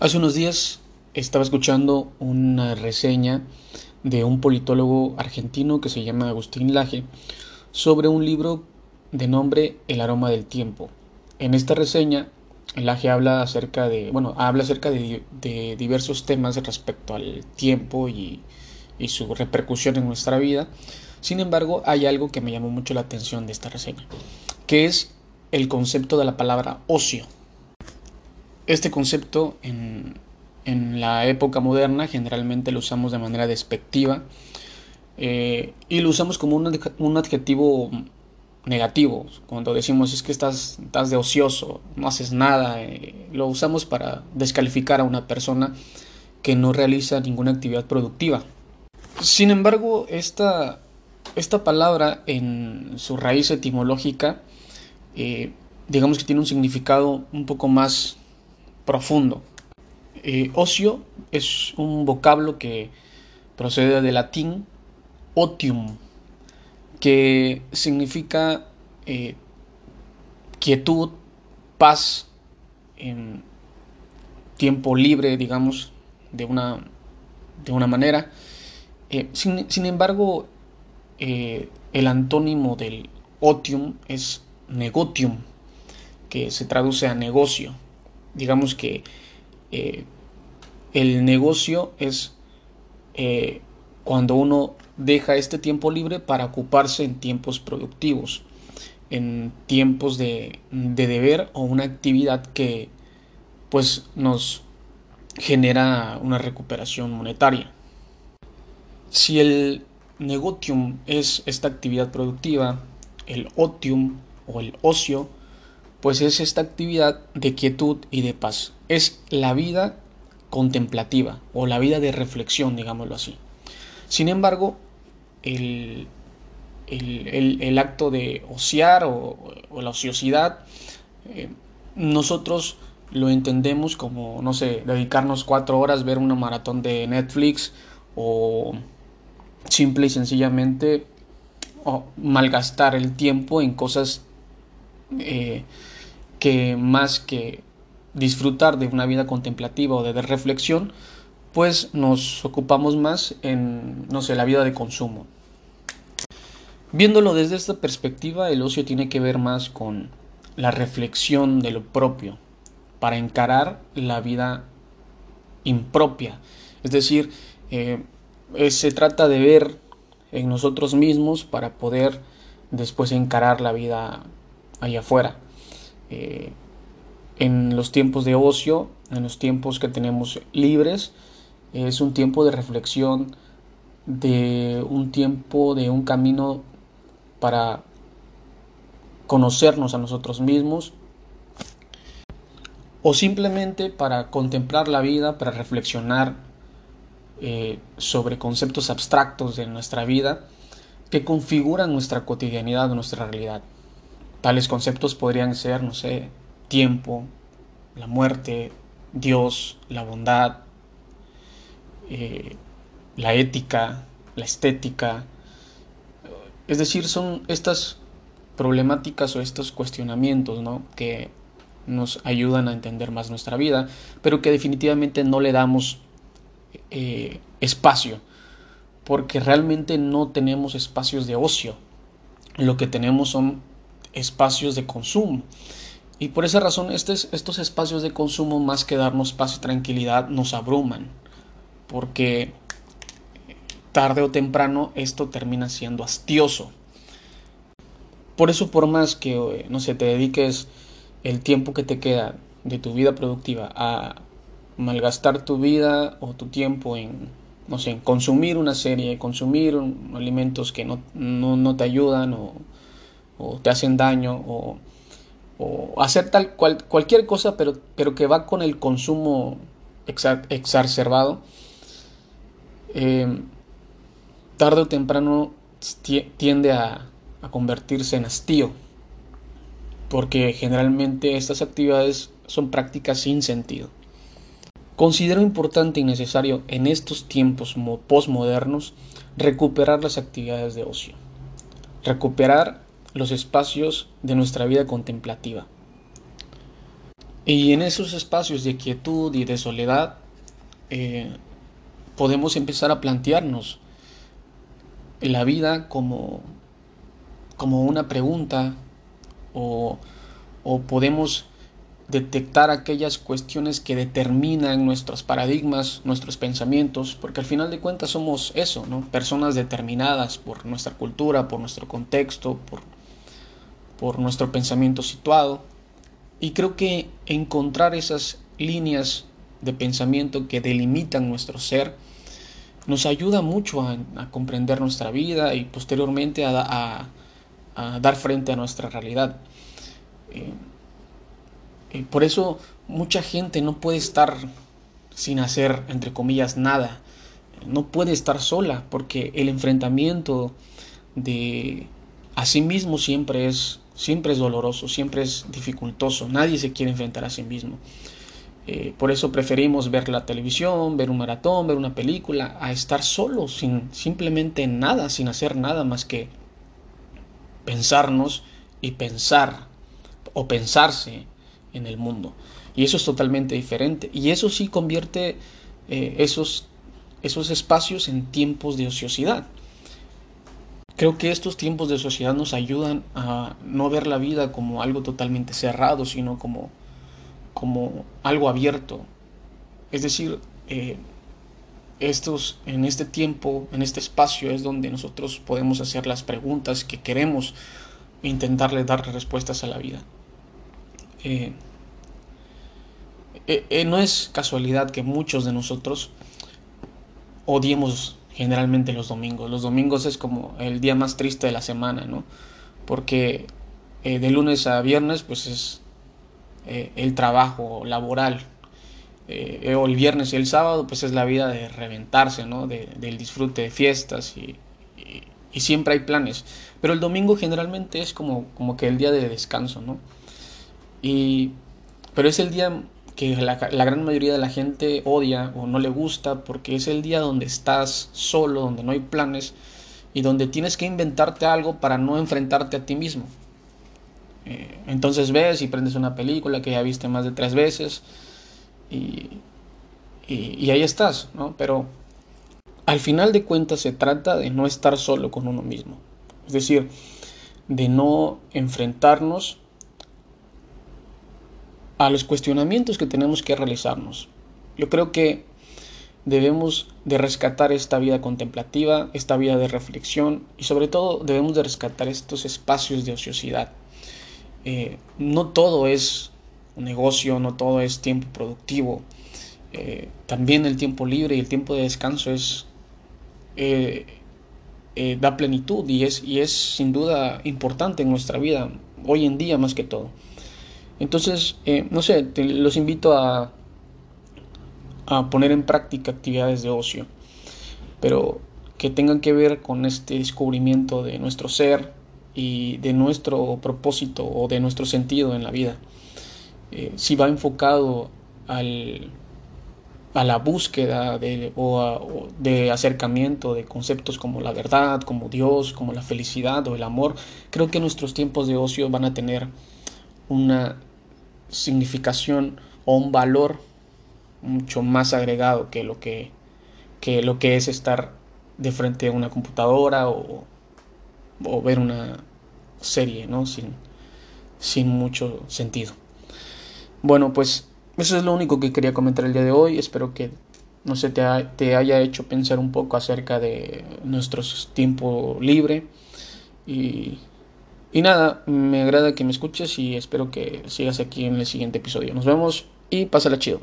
Hace unos días estaba escuchando una reseña de un politólogo argentino que se llama Agustín Laje sobre un libro de nombre El aroma del tiempo. En esta reseña, Laje habla acerca de, bueno, habla acerca de, diversos temas respecto al tiempo y, y su repercusión en nuestra vida. Sin embargo, hay algo que me llamó mucho la atención de esta reseña, que es el concepto de la palabra ocio. Este concepto en, la época moderna generalmente lo usamos de manera despectiva eh, y lo usamos como un, adjetivo negativo. Cuando decimos es que estás, estás de ocioso, no haces nada, eh, lo usamos para descalificar a una persona que no realiza ninguna actividad productiva. Sin embargo, esta, esta palabra en su raíz etimológica, eh, digamos que tiene un significado un poco más profundo. Eh, ocio es un vocablo que procede del latín otium, que significa eh, quietud, paz, en tiempo libre, digamos, de una, de una manera. Eh, sin, embargo, el antónimo del otium es negotium, que se traduce a negocio digamos que eh, el negocio es eh, cuando uno deja este tiempo libre para ocuparse en tiempos productivos, en tiempos de, de deber o una actividad que pues nos genera una recuperación monetaria. Si el negotium es esta actividad productiva, el otium o el ocio pues es esta actividad de quietud y de paz. Es la vida contemplativa o la vida de reflexión, digámoslo así. Sin embargo, el, el, acto de ociar o, la ociosidad, eh, nosotros lo entendemos como, no sé, dedicarnos cuatro horas, ver una maratón de Netflix o simple y sencillamente malgastar el tiempo en cosas eh, que más que disfrutar de una vida contemplativa o de reflexión, pues nos ocupamos más en, no sé, la vida de consumo. Viéndolo desde esta perspectiva, el ocio tiene que ver más con la reflexión de lo propio, para encarar la vida impropia. Es decir, eh, se trata de ver en nosotros mismos para poder después encarar la vida allá afuera. Eh, en los tiempos de ocio, en los tiempos que tenemos libres, es un tiempo de reflexión, de un tiempo, de un camino para conocernos a nosotros mismos o simplemente para contemplar la vida, para reflexionar eh, sobre conceptos abstractos de nuestra vida que configuran nuestra cotidianidad, nuestra realidad. Tales conceptos podrían ser, no sé, tiempo, la muerte, Dios, la bondad, eh, la ética, la estética. Es decir, son estas problemáticas o estos cuestionamientos ¿no? que nos ayudan a entender más nuestra vida, pero que definitivamente no le damos eh, espacio, porque realmente no tenemos espacios de ocio. Lo que tenemos son espacios de consumo. Y por esa razón estos, estos espacios de consumo, más que darnos paz y tranquilidad, nos abruman. Porque tarde o temprano esto termina siendo hastioso. Por eso por más que, no sé, te dediques el tiempo que te queda de tu vida productiva a malgastar tu vida o tu tiempo en, no sé, en consumir una serie, consumir alimentos que no, no te ayudan o o te hacen daño o, hacer tal cual, cualquier cosa pero, pero que va con el consumo exacerbado, eh, tarde o temprano tiende a, a convertirse en hastío, porque generalmente estas actividades son prácticas sin sentido. Considero importante y necesario en estos tiempos postmodernos recuperar las actividades de ocio, recuperar los espacios de nuestra vida contemplativa. Y en esos espacios de quietud y de soledad eh, podemos empezar a plantearnos la vida como, como una pregunta o, o podemos detectar aquellas cuestiones que determinan nuestros paradigmas, nuestros pensamientos, porque al final de cuentas somos eso, ¿no? Personas determinadas por nuestra cultura, por nuestro contexto, por, por nuestro pensamiento situado. Y creo que encontrar esas líneas de pensamiento que delimitan nuestro ser nos ayuda mucho a, comprender nuestra vida y posteriormente a, dar frente a nuestra realidad. Eh, eh, por eso mucha gente no puede estar sin hacer, entre comillas, nada. No puede estar sola porque el enfrentamiento de a sí mismo siempre es, siempre es doloroso, siempre es dificultoso. Nadie se quiere enfrentar a sí mismo. Eh, por eso preferimos ver la televisión, ver un maratón, ver una película, a estar solo, sin simplemente nada, sin hacer nada más que pensarnos y pensar o pensarse en el mundo. Y eso es totalmente diferente. Y eso sí convierte eh, esos, esos espacios en tiempos de ociosidad. Creo que estos tiempos de ociosidad nos ayudan a no ver la vida como algo totalmente cerrado, sino como, como algo abierto. Es decir, eh, estos, en este tiempo, en este espacio es donde nosotros podemos hacer las preguntas que queremos e intentarle dar respuestas a la vida. Eh, eh, no es casualidad que muchos de nosotros odiemos generalmente los domingos. Los domingos es como el día más triste de la semana, ¿no? Porque de lunes a viernes pues es el trabajo laboral. o el viernes y el sábado pues es la vida de reventarse, ¿no? del disfrute de fiestas y, y, siempre hay planes. Pero el domingo generalmente es como, como que el día de descanso, ¿no? Y, pero es el día que la, gran mayoría de la gente odia o no le gusta porque es el día donde estás solo, donde no hay planes y donde tienes que inventarte algo para no enfrentarte a ti mismo. Eh, entonces ves y prendes una película que ya viste más de tres veces y, y ahí estás, ¿no? Pero al final de cuentas se trata de no estar solo con uno mismo. Es decir, de no enfrentarnos a los cuestionamientos que tenemos que realizarnos. Yo creo que debemos de rescatar esta vida contemplativa, esta vida de reflexión y sobre todo debemos de rescatar estos espacios de ociosidad. Eh, no todo es un negocio, no todo es tiempo productivo. Eh, también el tiempo libre y el tiempo de descanso es eh, da plenitud y es, y es sin duda importante en nuestra vida, hoy en día más que todo. Entonces, eh, no sé, los invito a, a poner en práctica actividades de ocio, pero que tengan que ver con este descubrimiento de nuestro ser y de nuestro propósito o de nuestro sentido en la vida. Eh, si va enfocado al, a la búsqueda de, o, de acercamiento de conceptos como la verdad, como Dios, como la felicidad o el amor, creo que nuestros tiempos de ocio van a tener una significación o un valor mucho más agregado que lo que, que lo que es estar de frente a una computadora o, o ver una serie, ¿no? Sin, sin mucho sentido. Bueno, pues eso es lo único que quería comentar el día de hoy. Espero que, no sé, te, te haya hecho pensar un poco acerca de nuestro tiempo libre y y nada, me agrada que me escuches y espero que sigas aquí en el siguiente episodio. Nos vemos y pásala chido.